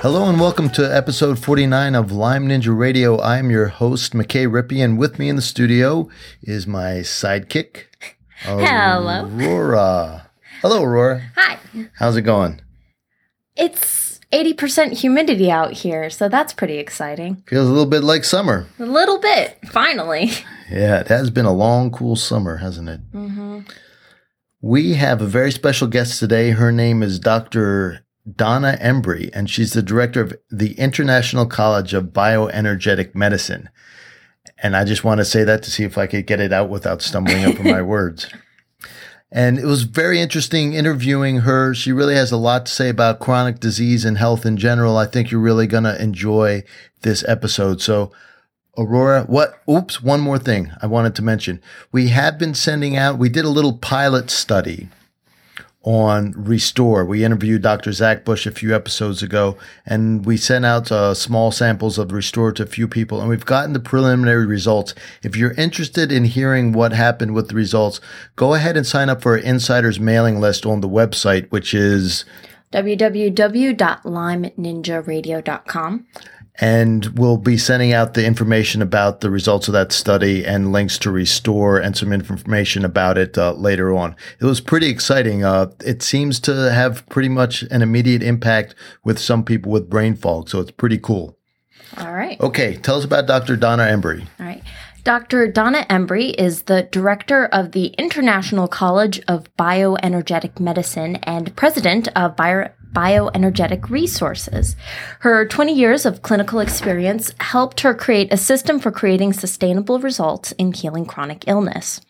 Hello and welcome to episode 49 of Lyme Ninja Radio. I'm your host, McKay Rippey, and with me in the studio is my sidekick, Hello. Aurora. Hello, Aurora. Hi. How's it going? It's 80% humidity out here, so that's pretty exciting. Feels a little bit like summer. A little bit, finally. Yeah, it has been a long, cool summer, hasn't it? hmm We have a very special guest today. Her name is Dr. Donna Embry, and she's the director of the International College of Bioenergetic Medicine. And I just want to say that to see if I could get it out without stumbling over my words. And it was very interesting interviewing her. She really has a lot to say about chronic disease and health in general. I think you're really going to enjoy this episode. So, Aurora, what? Oops, one more thing I wanted to mention. We have been sending out, we did a little pilot study on Restore. We interviewed Dr. Zach Bush a few episodes ago, and we sent out uh, small samples of Restore to a few people, and we've gotten the preliminary results. If you're interested in hearing what happened with the results, go ahead and sign up for our insiders mailing list on the website, which is www.lymeninjaradio.com. and we'll be sending out the information about the results of that study and links to restore and some information about it uh, later on. It was pretty exciting. Uh, it seems to have pretty much an immediate impact with some people with brain fog, so it's pretty cool. All right. Okay, tell us about Dr. Donna Embry. All right. Dr. Donna Embry is the director of the International College of Bioenergetic Medicine and president of Bio- Bioenergetic Resources. Her 20 years of clinical experience helped her create a system for creating sustainable results in healing chronic illness.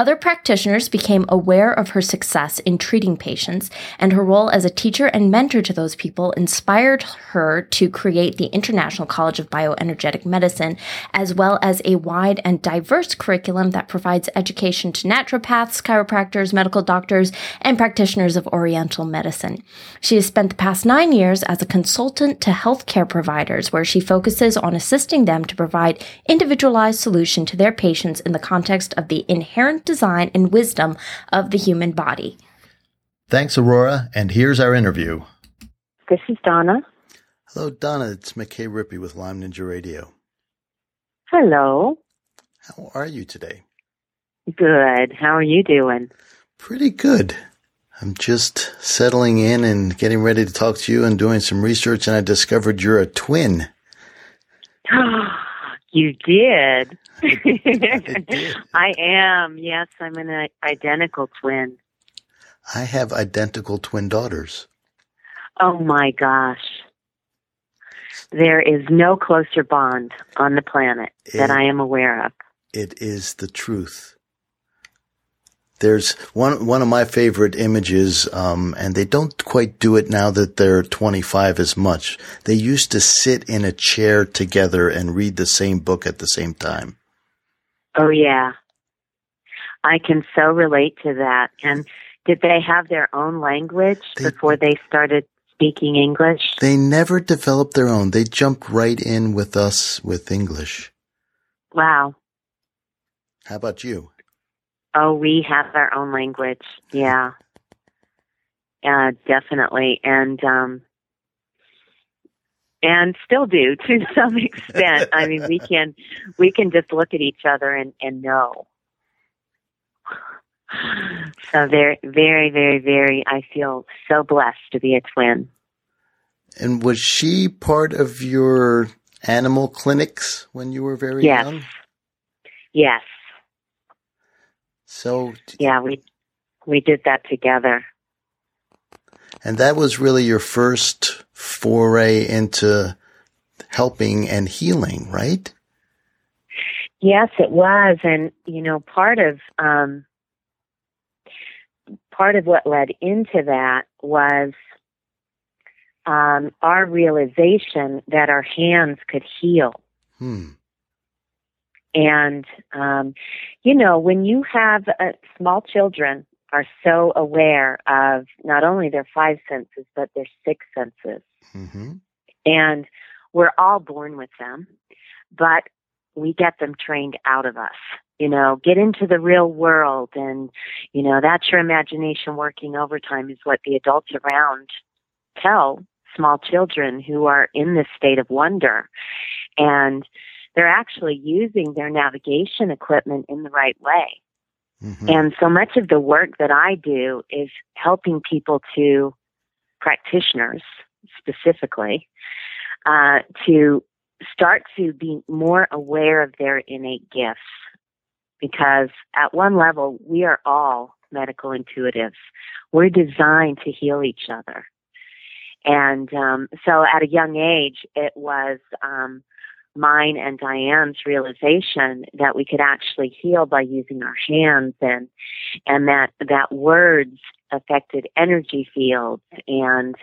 Other practitioners became aware of her success in treating patients, and her role as a teacher and mentor to those people inspired her to create the International College of Bioenergetic Medicine, as well as a wide and diverse curriculum that provides education to naturopaths, chiropractors, medical doctors, and practitioners of Oriental medicine. She has spent the past nine years as a consultant to healthcare providers, where she focuses on assisting them to provide individualized solution to their patients in the context of the inherent design and wisdom of the human body. Thanks, Aurora, and here's our interview. This is Donna. Hello, Donna. It's McKay Rippey with Lyme Ninja Radio. Hello. How are you today? Good. How are you doing? Pretty good. I'm just settling in and getting ready to talk to you and doing some research, and I discovered you're a twin. you did. I am. Yes, I'm an identical twin. I have identical twin daughters. Oh my gosh. There is no closer bond on the planet that I am aware of. It is the truth. There's one one of my favorite images, um, and they don't quite do it now that they're 25 as much. They used to sit in a chair together and read the same book at the same time. Oh yeah. I can so relate to that. And did they have their own language They- before they started speaking English? They never developed their own. They jumped right in with us with English. Wow. How about you? Oh, we have our own language. Yeah. Uh, definitely. And, um, and still do to some extent. I mean, we can, we can just look at each other and, and know. So very, very, very, very, I feel so blessed to be a twin. And was she part of your animal clinics when you were very Yes. young? Yes. So, Yeah. We, we did that together. And that was really your first foray into helping and healing, right? Yes, it was, and you know, part of um, part of what led into that was um, our realization that our hands could heal. Hmm. And um, you know, when you have uh, small children are so aware of not only their five senses but their six senses, hmm and we're all born with them, but we get them trained out of us. You know, get into the real world and, you know, that's your imagination working overtime is what the adults around tell small children who are in this state of wonder. And they're actually using their navigation equipment in the right way. Mm-hmm. And so much of the work that I do is helping people to practitioners specifically uh, to start to be more aware of their innate gifts. Because at one level, we are all medical intuitives. We're designed to heal each other. And um, so at a young age, it was um, mine and Diane's realization that we could actually heal by using our hands and and that that words affected energy fields and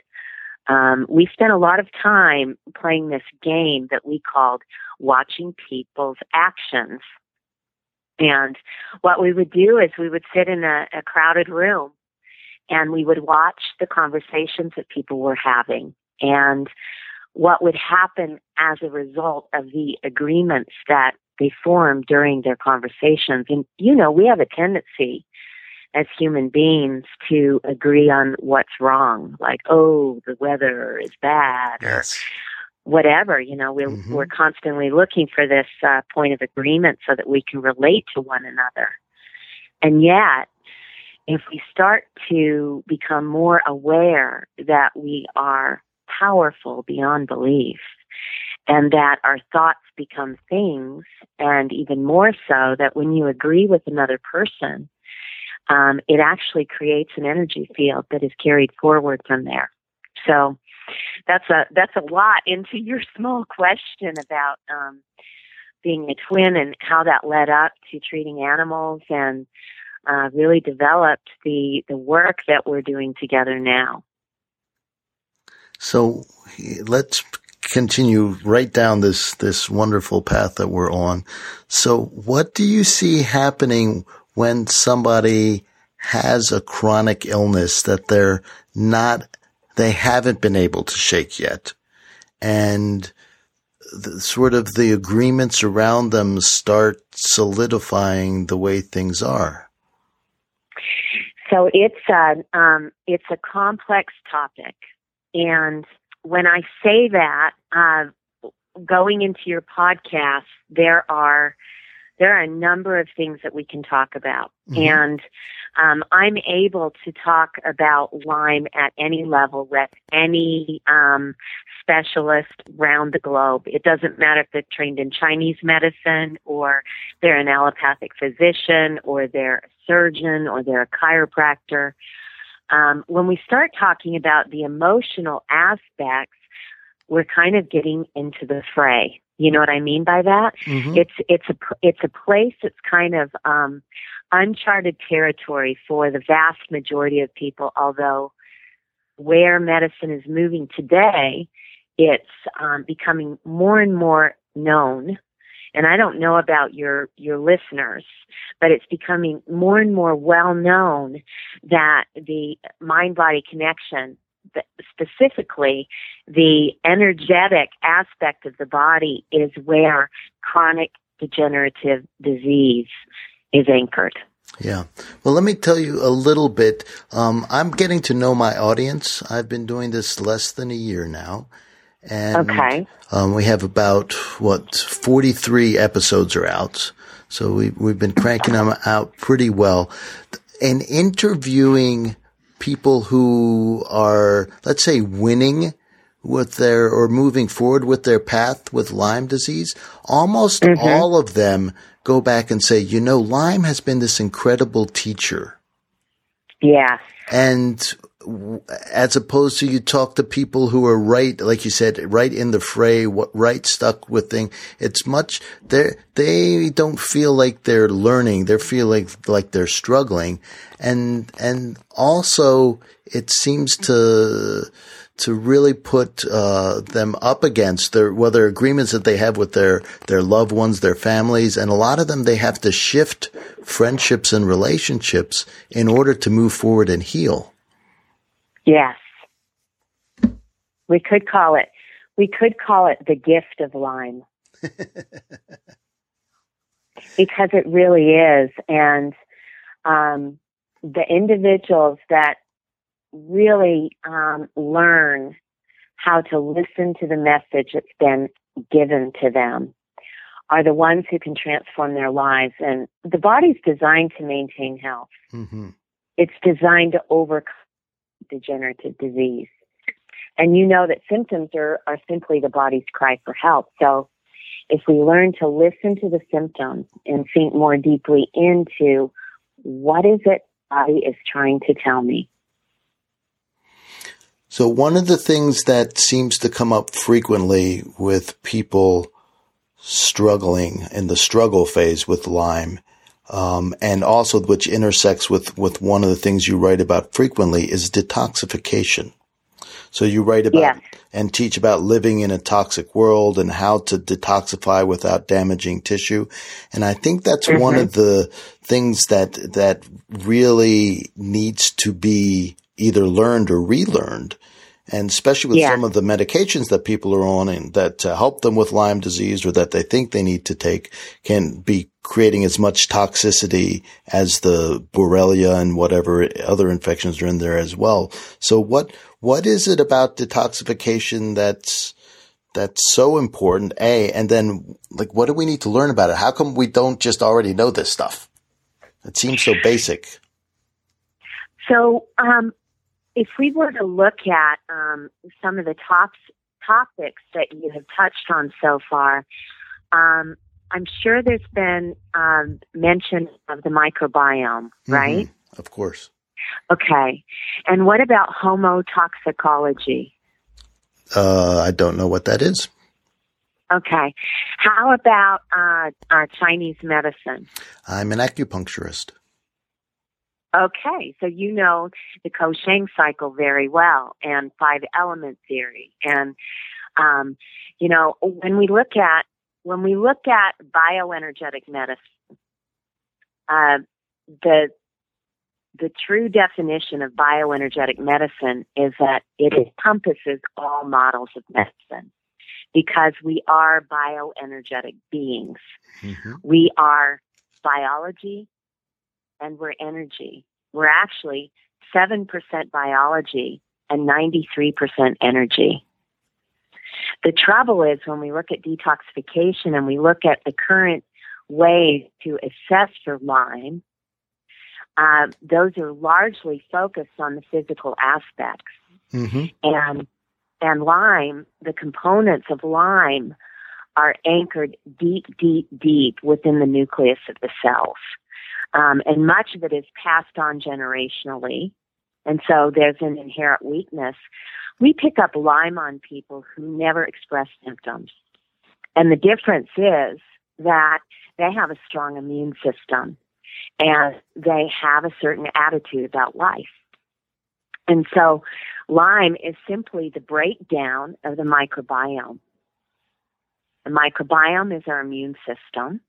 um, we spent a lot of time playing this game that we called watching people's actions. And what we would do is we would sit in a, a crowded room and we would watch the conversations that people were having and what would happen as a result of the agreements that they form during their conversations. And, you know, we have a tendency as human beings to agree on what's wrong, like, oh, the weather is bad yes. whatever. You know, we're, mm-hmm. we're constantly looking for this uh, point of agreement so that we can relate to one another. And yet, if we start to become more aware that we are powerful beyond belief and that our thoughts become things, and even more so that when you agree with another person, um, it actually creates an energy field that is carried forward from there. So that's a that's a lot into your small question about um, being a twin and how that led up to treating animals and uh, really developed the the work that we're doing together now. So let's continue right down this this wonderful path that we're on. So what do you see happening when somebody has a chronic illness that they're not, they haven't been able to shake yet. And the, sort of the agreements around them start solidifying the way things are. So it's a, um, it's a complex topic. And when I say that, uh, going into your podcast, there are there are a number of things that we can talk about. Mm-hmm. And um, I'm able to talk about Lyme at any level with any um, specialist around the globe. It doesn't matter if they're trained in Chinese medicine or they're an allopathic physician or they're a surgeon or they're a chiropractor. Um, when we start talking about the emotional aspects, we're kind of getting into the fray. You know what I mean by that? Mm-hmm. It's it's a it's a place that's kind of um, uncharted territory for the vast majority of people. Although where medicine is moving today, it's um, becoming more and more known. And I don't know about your your listeners, but it's becoming more and more well known that the mind body connection specifically the energetic aspect of the body is where chronic degenerative disease is anchored. Yeah. Well, let me tell you a little bit. Um, I'm getting to know my audience. I've been doing this less than a year now. And okay. um, we have about, what, 43 episodes are out. So we, we've been cranking them out pretty well. And interviewing people who are, let's say, winning with their or moving forward with their path with Lyme disease, almost mm-hmm. all of them go back and say, you know, Lyme has been this incredible teacher. Yeah. And as opposed to you talk to people who are right, like you said, right in the fray, right stuck with thing. It's much, they they don't feel like they're learning. They're feeling like they're struggling. And, and also it seems to, to really put uh, them up against their whether agreements that they have with their their loved ones, their families, and a lot of them they have to shift friendships and relationships in order to move forward and heal. Yes. We could call it we could call it the gift of Lyme. because it really is. And um, the individuals that really um, learn how to listen to the message that's been given to them are the ones who can transform their lives. And the body's designed to maintain health. Mm-hmm. It's designed to overcome degenerative disease. And you know that symptoms are, are simply the body's cry for help. So if we learn to listen to the symptoms and think more deeply into what is it body is trying to tell me. So one of the things that seems to come up frequently with people struggling in the struggle phase with Lyme, um, and also which intersects with, with one of the things you write about frequently is detoxification. So you write about yeah. and teach about living in a toxic world and how to detoxify without damaging tissue. And I think that's mm-hmm. one of the things that, that really needs to be either learned or relearned. And especially with yeah. some of the medications that people are on and that to help them with Lyme disease or that they think they need to take can be creating as much toxicity as the Borrelia and whatever other infections are in there as well. So what, what is it about detoxification that's, that's so important? A, and then like, what do we need to learn about it? How come we don't just already know this stuff? It seems so basic. So, um, if we were to look at um, some of the top topics that you have touched on so far, um, I'm sure there's been um, mention of the microbiome, mm-hmm. right? Mm-hmm. Of course. Okay. And what about homotoxicology? Uh, I don't know what that is. Okay. How about uh, uh, Chinese medicine? I'm an acupuncturist. Okay, so you know the Sheng cycle very well and five element theory. And, um, you know, when we look at when we look at bioenergetic medicine, uh, the the true definition of bioenergetic medicine is that it encompasses all models of medicine because we are bioenergetic beings. Mm-hmm. We are biology and we're energy. We're actually 7% biology and 93% energy. The trouble is when we look at detoxification and we look at the current ways to assess for Lyme, uh, those are largely focused on the physical aspects. Mm-hmm. And and Lyme, the components of Lyme are anchored deep, deep, deep within the nucleus of the cells. Um, and much of it is passed on generationally. And so there's an inherent weakness we pick up Lyme on people who never express symptoms. And the difference is that they have a strong immune system and they have a certain attitude about life. And so Lyme is simply the breakdown of the microbiome. The microbiome is our immune system.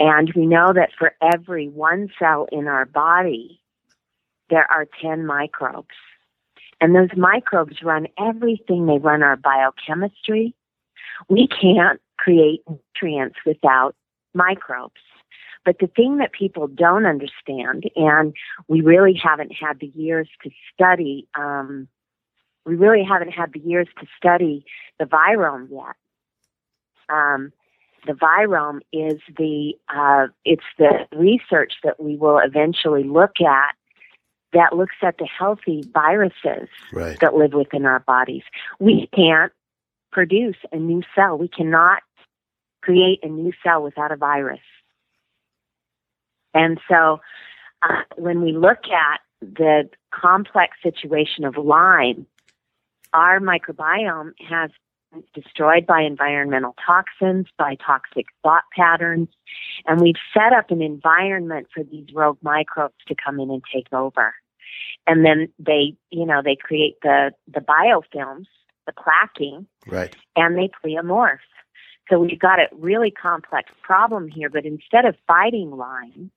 And we know that for every one cell in our body, there are 10 microbes. And those microbes run everything. They run our biochemistry. We can't create nutrients without microbes. But the thing that people don't understand, and we really haven't had the years to study, um, we really haven't had the years to study the virome yet. Um, the virome is the uh, it's the research that we will eventually look at that looks at the healthy viruses right. that live within our bodies. We can't produce a new cell. We cannot create a new cell without a virus. And so uh, when we look at the complex situation of Lyme, our microbiome has destroyed by environmental toxins, by toxic thought patterns, and we've set up an environment for these rogue microbes to come in and take over. And then they, you know, they create the, the biofilms, the clacking, right. and they pleomorph. So we've got a really complex problem here, but instead of fighting Lyme,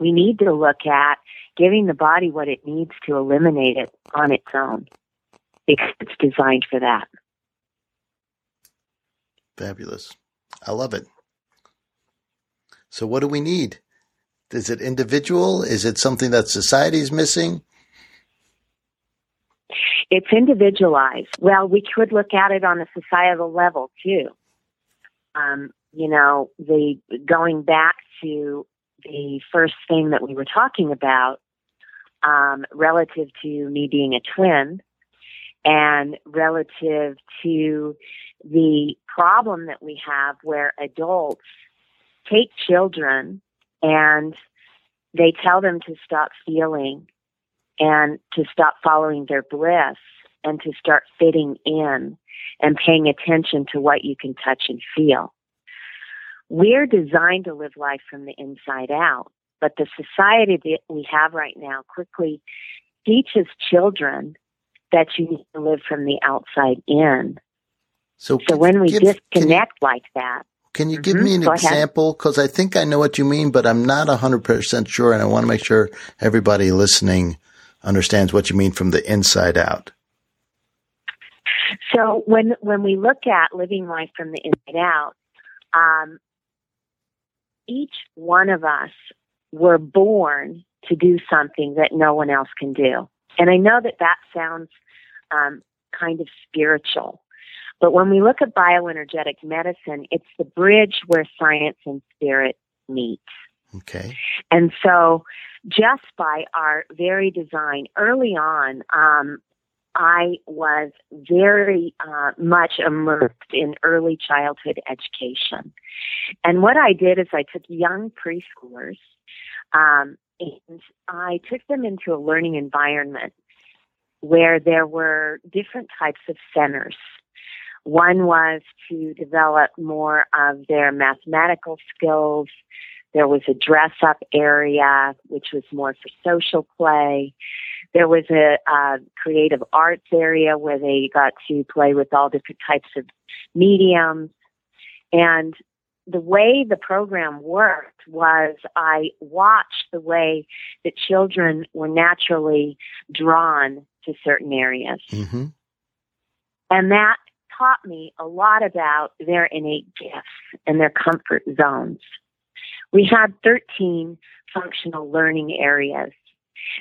we need to look at giving the body what it needs to eliminate it on its own because it's designed for that. Fabulous. I love it. So, what do we need? Is it individual? Is it something that society is missing? It's individualized. Well, we could look at it on a societal level too. Um, you know, the going back to the first thing that we were talking about, um, relative to me being a twin, and relative to the problem that we have where adults take children and they tell them to stop feeling and to stop following their bliss and to start fitting in and paying attention to what you can touch and feel. We're designed to live life from the inside out, but the society that we have right now quickly teaches children that you need to live from the outside in. So, so when we give, disconnect you, like that, can you give mm-hmm. me an example? Because I think I know what you mean, but I'm not 100% sure. And I want to make sure everybody listening understands what you mean from the inside out. So when, when we look at living life from the inside out, um, each one of us were born to do something that no one else can do. And I know that that sounds um, kind of spiritual, but when we look at bioenergetic medicine, it's the bridge where science and spirit meet. Okay. And so, just by our very design, early on, um, I was very uh, much immersed in early childhood education. And what I did is I took young preschoolers um, and I took them into a learning environment where there were different types of centers one was to develop more of their mathematical skills. There was a dress up area, which was more for social play. There was a, a creative arts area where they got to play with all different types of mediums. And the way the program worked was I watched the way that children were naturally drawn to certain areas. Mm-hmm. And that taught me a lot about their innate gifts and their comfort zones. We had 13 functional learning areas.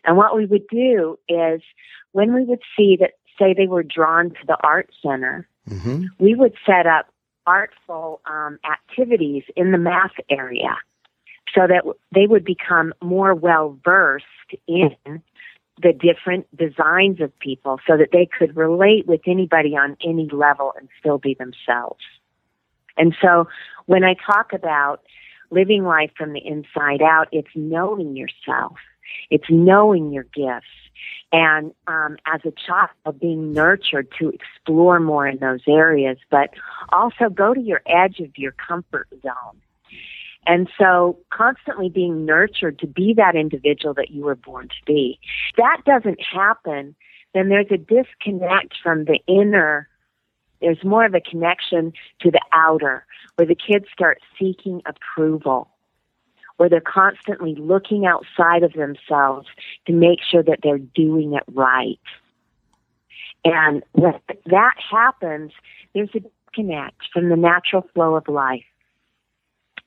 And what we would do is when we would see that, say, they were drawn to the art center, mm-hmm. we would set up artful um, activities in the math area so that they would become more well versed in the different designs of people so that they could relate with anybody on any level and still be themselves. And so when I talk about living life from the inside out, it's knowing yourself. It's knowing your gifts. And um, as a child, of being nurtured to explore more in those areas, but also go to your edge of your comfort zone and so constantly being nurtured to be that individual that you were born to be. If that doesn't happen, then there's a disconnect from the inner. There's more of a connection to the outer where the kids start seeking approval, where they're constantly looking outside of themselves to make sure that they're doing it right. And when that happens, there's a disconnect from the natural flow of life.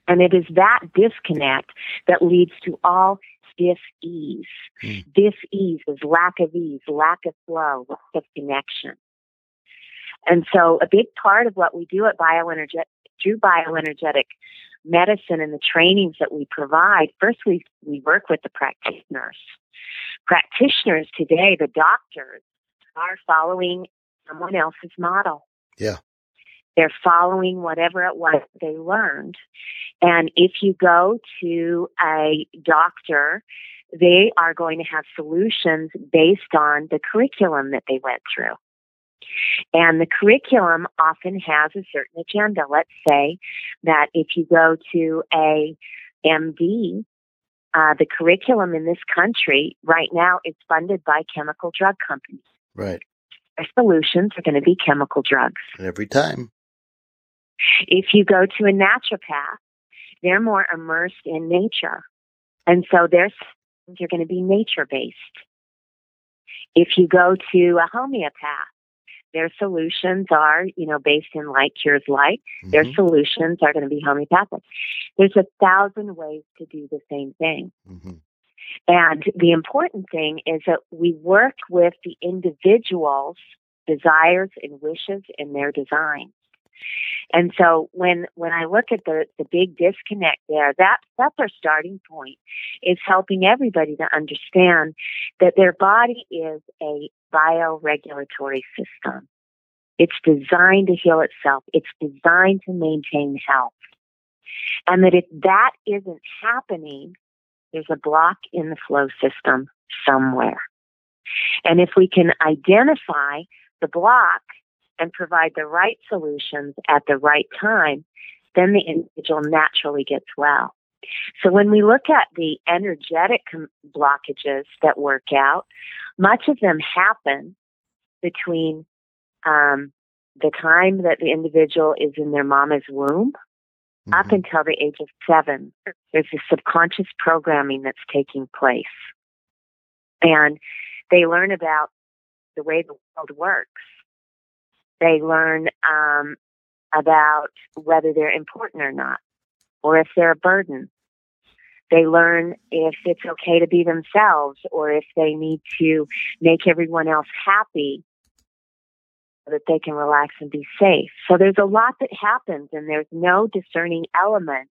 And it is that disconnect that leads to all dis-ease. Mm. Dis-ease is lack of ease, lack of flow, lack of connection. And so a big part of what we do at bioenergetic, through bioenergetic medicine and the trainings that we provide, first we, we work with the practitioners. Practitioners today, the doctors, are following someone else's model. Yeah. They're following whatever it was they learned. And if you go to a doctor, they are going to have solutions based on the curriculum that they went through. And the curriculum often has a certain agenda. Let's say that if you go to a MD, uh, the curriculum in this country right now is funded by chemical drug companies. Right. Their solutions are going to be chemical drugs. Every time. If you go to a naturopath, they're more immersed in nature. And so their systems are going to be nature based. If you go to a homeopath, their solutions are, you know, based in like cures like. Mm-hmm. Their solutions are going to be homeopathic. There's a thousand ways to do the same thing. Mm-hmm. And the important thing is that we work with the individual's desires and wishes and their design. And so when when I look at the the big disconnect there, that that's our starting point is helping everybody to understand that their body is a bioregulatory system. It's designed to heal itself. It's designed to maintain health. And that if that isn't happening, there's a block in the flow system somewhere. And if we can identify the block and provide the right solutions at the right time, then the individual naturally gets well. So when we look at the energetic blockages that work out, much of them happen between um, the time that the individual is in their mama's womb mm-hmm. up until the age of seven. There's a subconscious programming that's taking place. And they learn about the way the world works they learn um, about whether they're important or not, or if they're a burden. They learn if it's okay to be themselves or if they need to make everyone else happy so that they can relax and be safe. So there's a lot that happens and there's no discerning element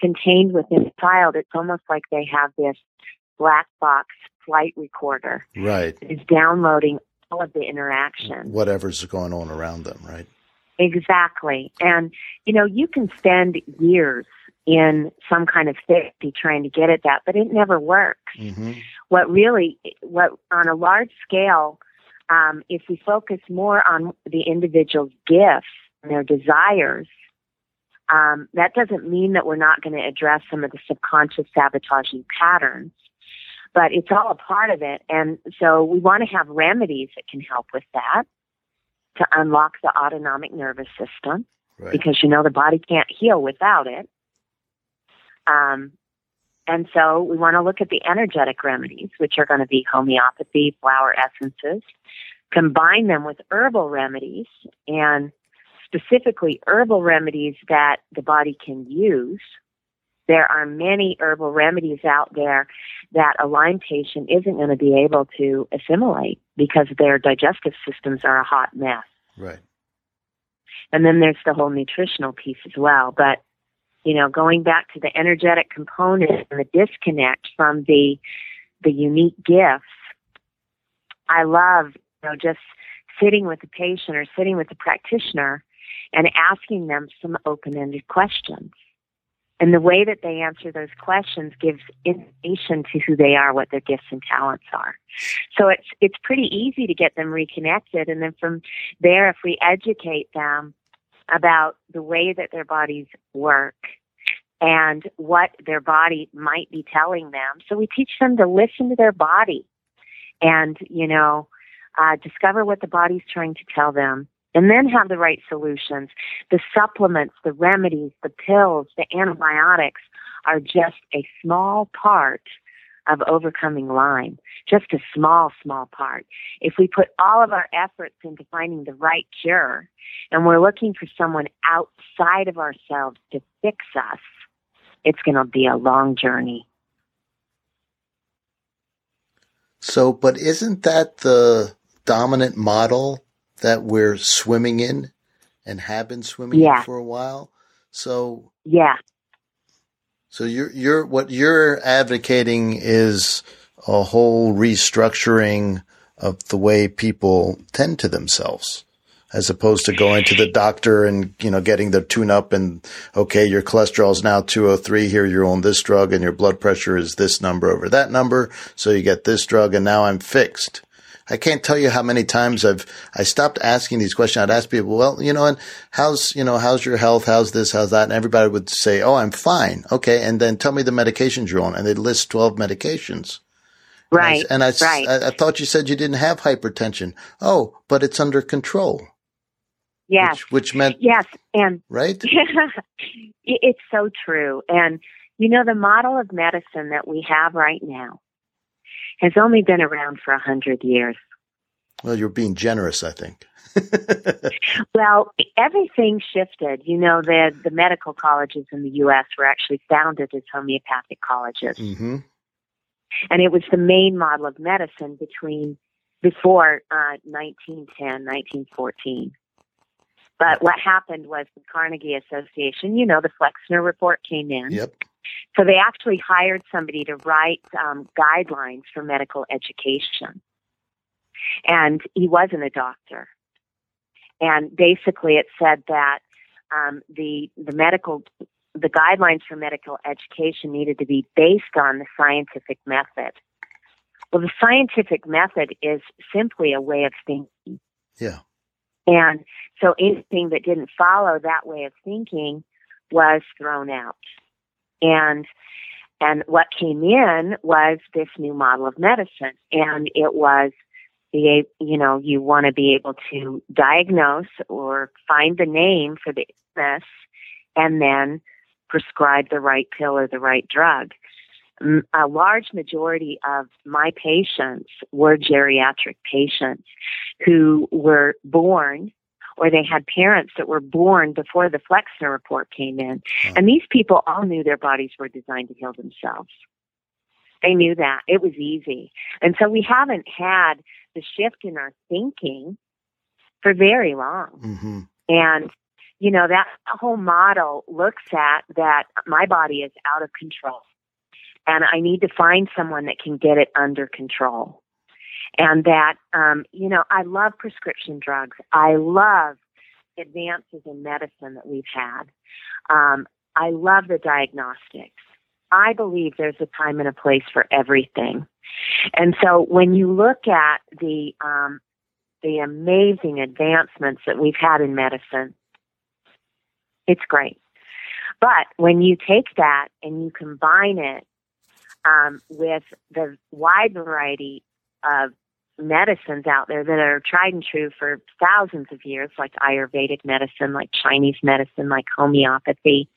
contained within a child. It's almost like they have this black box flight recorder. Right. Is downloading all of the interaction. Whatever's going on around them, right? Exactly. And, you know, you can spend years in some kind of therapy trying to get at that, but it never works. Mm-hmm. What really, what on a large scale, um, if we focus more on the individual's gifts and their desires, um, that doesn't mean that we're not going to address some of the subconscious sabotaging patterns but it's all a part of it. And so we want to have remedies that can help with that to unlock the autonomic nervous system right. because you know the body can't heal without it. Um, and so we want to look at the energetic remedies, which are going to be homeopathy, flower essences, combine them with herbal remedies and specifically herbal remedies that the body can use there are many herbal remedies out there that a Lyme patient isn't going to be able to assimilate because their digestive systems are a hot mess. Right. And then there's the whole nutritional piece as well. But, you know, going back to the energetic component and the disconnect from the the unique gifts, I love, you know, just sitting with the patient or sitting with the practitioner and asking them some open-ended questions and the way that they answer those questions gives information to who they are, what their gifts and talents are. So it's it's pretty easy to get them reconnected and then from there if we educate them about the way that their bodies work and what their body might be telling them. So we teach them to listen to their body and, you know, uh, discover what the body's trying to tell them and then have the right solutions. The supplements, the remedies, the pills, the antibiotics are just a small part of overcoming Lyme. Just a small, small part. If we put all of our efforts into finding the right cure and we're looking for someone outside of ourselves to fix us, it's going to be a long journey. So, but isn't that the dominant model that we're swimming in and have been swimming yeah. in for a while. So yeah. So you're you're what you're advocating is a whole restructuring of the way people tend to themselves as opposed to going to the doctor and, you know, getting the tune up and, okay, your cholesterol is now 203. Here you're on this drug and your blood pressure is this number over that number. So you get this drug and now I'm fixed. I can't tell you how many times I've, I stopped asking these questions. I'd ask people, well, you know, and how's, you know, how's your health? How's this? How's that? And everybody would say, oh, I'm fine. Okay. And then tell me the medications you're on. And they'd list 12 medications. Right. And I, and I, right. I, I thought you said you didn't have hypertension. Oh, but it's under control. Yes. Which, which meant. Yes. And. Right? it's so true. And, you know, the model of medicine that we have right now has only been around for a hundred years. Well, you're being generous, I think. well, everything shifted. You know, the the medical colleges in the U.S. were actually founded as homeopathic colleges, mm-hmm. and it was the main model of medicine between before uh, 1910, 1914. But what happened was the Carnegie Association, you know, the Flexner report came in. Yep. So they actually hired somebody to write um, guidelines for medical education. And he wasn't a doctor. And basically it said that um, the, the medical, the guidelines for medical education needed to be based on the scientific method. Well, the scientific method is simply a way of thinking. Yeah. And so anything that didn't follow that way of thinking was thrown out. And and what came in was this new model of medicine. And it was the you know, you want to be able to diagnose or find the name for the illness and then prescribe the right pill or the right drug a large majority of my patients were geriatric patients who were born or they had parents that were born before the Flexner report came in. And these people all knew their bodies were designed to heal themselves. They knew that. It was easy. And so we haven't had the shift in our thinking for very long. Mm-hmm. And, you know, that whole model looks at that my body is out of control and I need to find someone that can get it under control. And that, um, you know, I love prescription drugs. I love advances in medicine that we've had. Um, I love the diagnostics. I believe there's a time and a place for everything. And so when you look at the um, the amazing advancements that we've had in medicine, it's great. But when you take that and you combine it um, with the wide variety of medicines out there that are tried and true for thousands of years, like Ayurvedic medicine, like Chinese medicine, like homeopathy,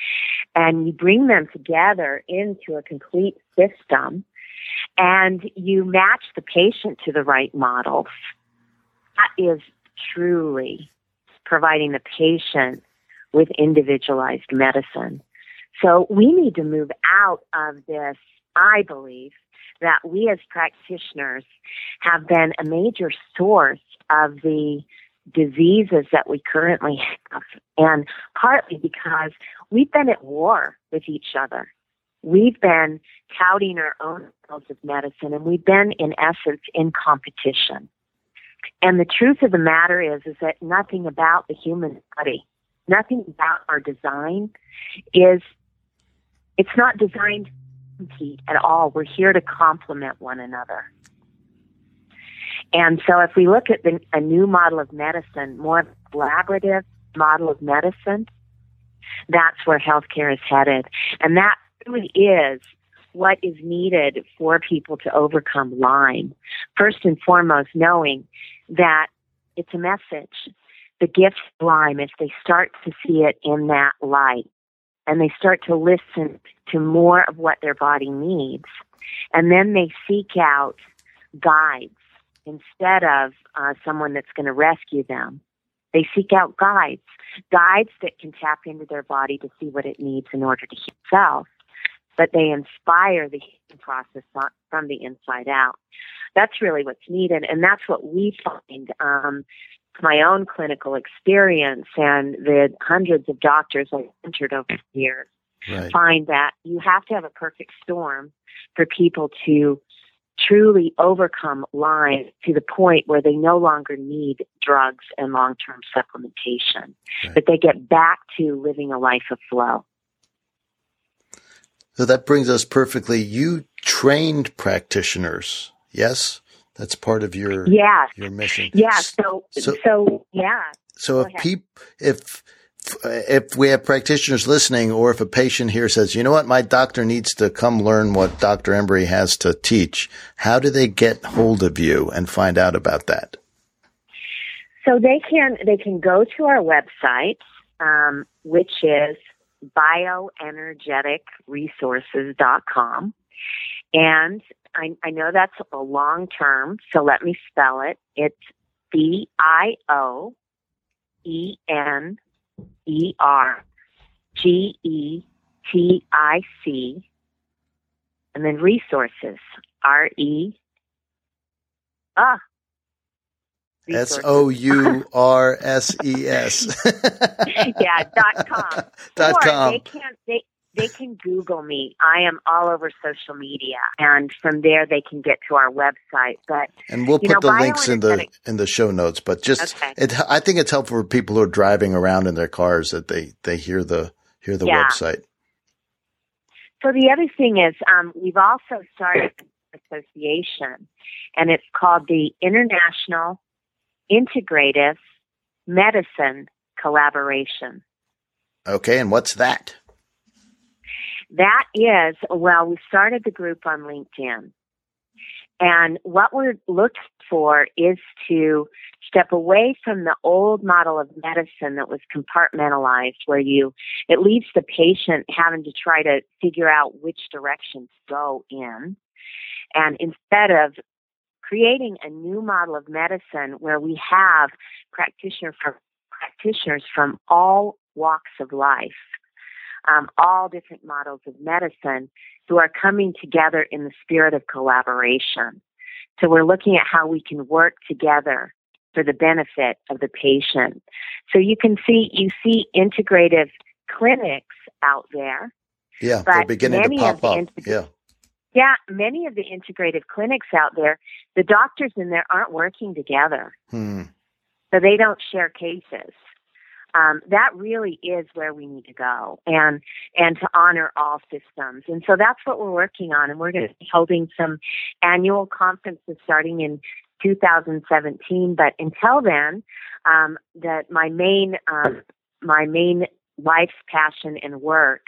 and you bring them together into a complete system and you match the patient to the right models. That is truly providing the patient with individualized medicine. So we need to move out of this I believe that we as practitioners have been a major source of the diseases that we currently have, and partly because we've been at war with each other. We've been touting our own fields of medicine, and we've been, in essence, in competition. And the truth of the matter is, is that nothing about the human body, nothing about our design is, it's not designed compete at all. We're here to complement one another. And so if we look at the, a new model of medicine, more collaborative model of medicine, that's where healthcare is headed. And that really is what is needed for people to overcome Lyme. First and foremost, knowing that it's a message. The gift of Lyme, if they start to see it in that light, and they start to listen to more of what their body needs. And then they seek out guides instead of uh, someone that's going to rescue them. They seek out guides, guides that can tap into their body to see what it needs in order to heal itself. But they inspire the healing process from the inside out. That's really what's needed, and that's what we find um, my own clinical experience and the hundreds of doctors I've entered over the years right. find that you have to have a perfect storm for people to truly overcome Lyme to the point where they no longer need drugs and long term supplementation, right. but they get back to living a life of flow. So that brings us perfectly. You trained practitioners, yes? That's part of your yeah your mission. Yeah. So so, so yeah. So if peop, if if we have practitioners listening, or if a patient here says, "You know what, my doctor needs to come learn what Dr. Embry has to teach," how do they get hold of you and find out about that? So they can they can go to our website, um, which is bioenergeticresources.com, and I, I know that's a long term, so let me spell it. It's B I O E N E R G E T I C, and then resources R E ah S O U R S E S. Yeah, dot com. Dot or com. They can they they can Google me. I am all over social media, and from there they can get to our website. But And we'll put know, the links in the in the show notes. But just Okay. it, I think it's helpful for people who are driving around in their cars that they they hear the hear the Yeah. website. So the other thing is, um, we've also started an association, and it's called the International Integrative Medicine Collaboration. Okay, and what's that? That is, well, we started the group on LinkedIn. And what we're looking for is to step away from the old model of medicine that was compartmentalized, where you, it leaves the patient having to try to figure out which direction to go in. And instead of creating a new model of medicine where we have practitioner from, practitioners from all walks of life um, all different models of medicine who are coming together in the spirit of collaboration. So we're looking at how we can work together for the benefit of the patient. So you can see, you see integrative clinics out there. Yeah, they're beginning to pop up. int- yeah. Yeah, many of the integrative clinics out there, the doctors in there aren't working together. Hmm. so they don't share cases. Um, that really is where we need to go, and and to honor all systems. And so that's what we're working on. And we're going to be holding some annual conferences starting in 2017. But until then, um, that my main um, my main life's passion and work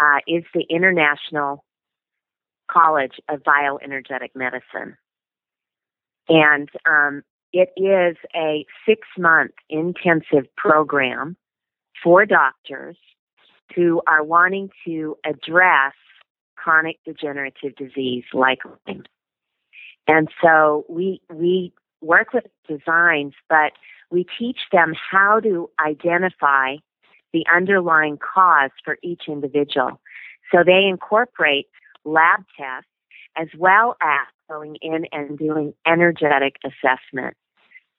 uh, is the International College of Bioenergetic Medicine. And um, it is a six month intensive program for doctors who are wanting to address chronic degenerative disease like Lyme. And so we, we work with designs, but we teach them how to identify the underlying cause for each individual. So they incorporate lab tests as well as going in and doing energetic assessment.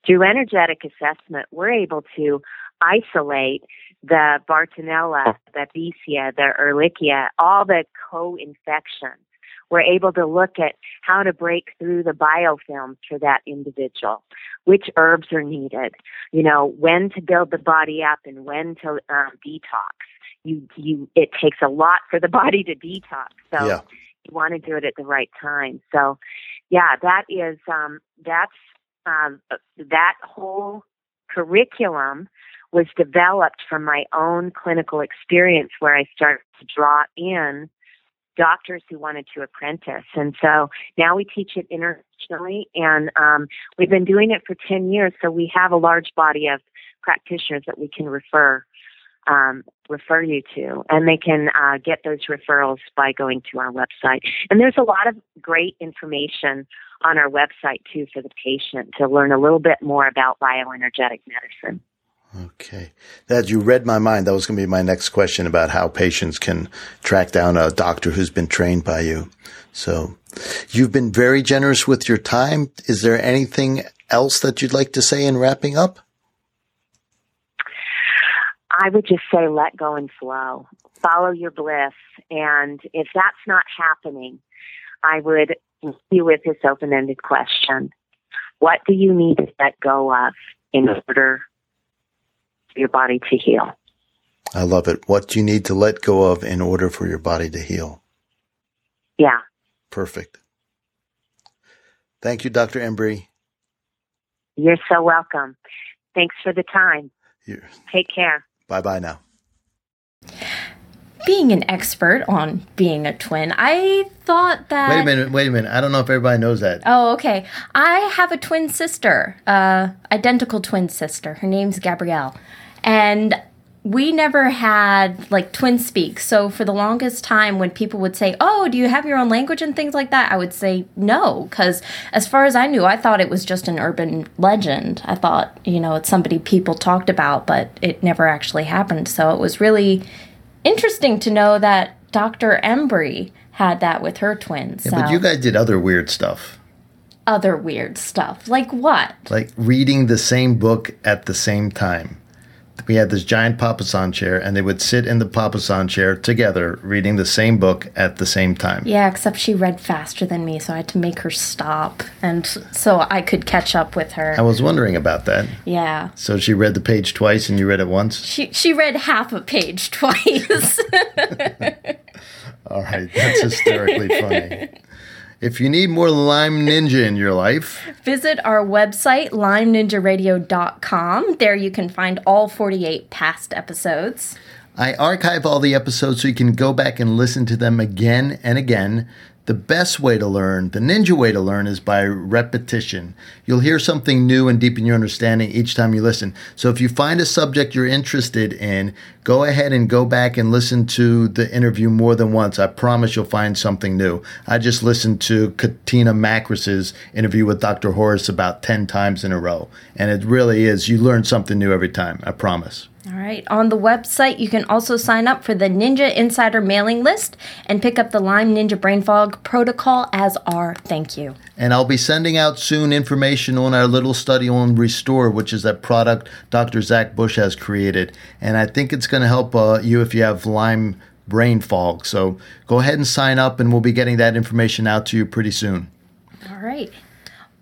Through energetic assessment, we're able to isolate the Bartonella, the Babesia, the Ehrlichia, all the co-infections. We're able to look at how to break through the biofilms for that individual, which herbs are needed, you know, when to build the body up and when to um, detox. You, you, it takes a lot for the body to detox. So Yeah. You want to do it at the right time. So, yeah, that is um, that's um, that whole curriculum was developed from my own clinical experience, where I started to draw in doctors who wanted to apprentice, and so now we teach it internationally, and um, we've been doing it for ten years. So we have a large body of practitioners that we can refer um, refer you to, and they can uh, get those referrals by going to our website. And there's a lot of great information on our website too for the patient to learn a little bit more about bioenergetic medicine. Okay. That you read my mind. That was going to be my next question about how patients can track down a doctor who's been trained by you. So you've been very generous with your time. Is there anything else that you'd like to say in wrapping up? I would just say let go and flow. Follow your bliss. And if that's not happening, I would leave you with this open ended question. What do you need to let go of in order for your body to heal? I love it. What do you need to let go of in order for your body to heal? Yeah. Perfect. Thank you, Dr. Embry. You're so welcome. Thanks for the time. You- Take care. Bye bye now. Being an expert on being a twin, I thought that. Wait a minute. Wait a minute. I don't know if everybody knows that. Oh, okay. I have a twin sister, uh, identical twin sister. Her name's Gabrielle. And we never had like twin speak. So for the longest time, when people would say, "Oh, do you have your own language and things like that?" I would say no, because as far as I knew, I thought it was just an urban legend. I thought you know it's somebody people talked about, but it never actually happened. So it was really interesting to know that Dr. Embry had that with her twins. Yeah, but you guys did other weird stuff. Other weird stuff. Like what? Like reading the same book at the same time we had this giant papasan chair, and they would sit in the papasan chair together, reading the same book at the same time. Yeah, except she read faster than me, so I had to make her stop, and so I could catch up with her. I was wondering about that. Yeah. So she read the page twice, and you read it once. She she read half a page twice. All right, that's hysterically funny. If you need more Lyme Ninja in your life, visit our website, lymeninjaradio.com. There you can find all 48 past episodes. I archive all the episodes so you can go back and listen to them again and again. The best way to learn, the ninja way to learn, is by repetition. You'll hear something new and deepen your understanding each time you listen. So if you find a subject you're interested in, go ahead and go back and listen to the interview more than once. I promise you'll find something new. I just listened to Katina Makris's interview with Dr. Horace about 10 times in a row. And it really is, you learn something new every time. I promise. All right. On the website, you can also sign up for the Ninja Insider mailing list and pick up the Lyme Ninja Brain Fog protocol as our thank you. And I'll be sending out soon information on our little study on Restore, which is that product Dr. Zach Bush has created. And I think it's going to help uh, you if you have Lyme brain fog. So go ahead and sign up, and we'll be getting that information out to you pretty soon. All right.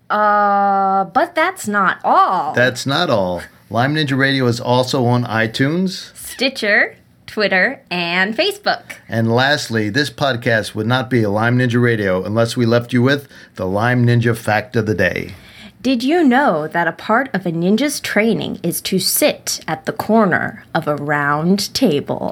Uh, but that's not all. That's not all. Lyme Ninja Radio is also on iTunes, Stitcher, Twitter, and Facebook. And lastly, this podcast would not be a Lyme Ninja Radio unless we left you with the Lyme Ninja Fact of the Day. Did you know that a part of a ninja's training is to sit at the corner of a round table?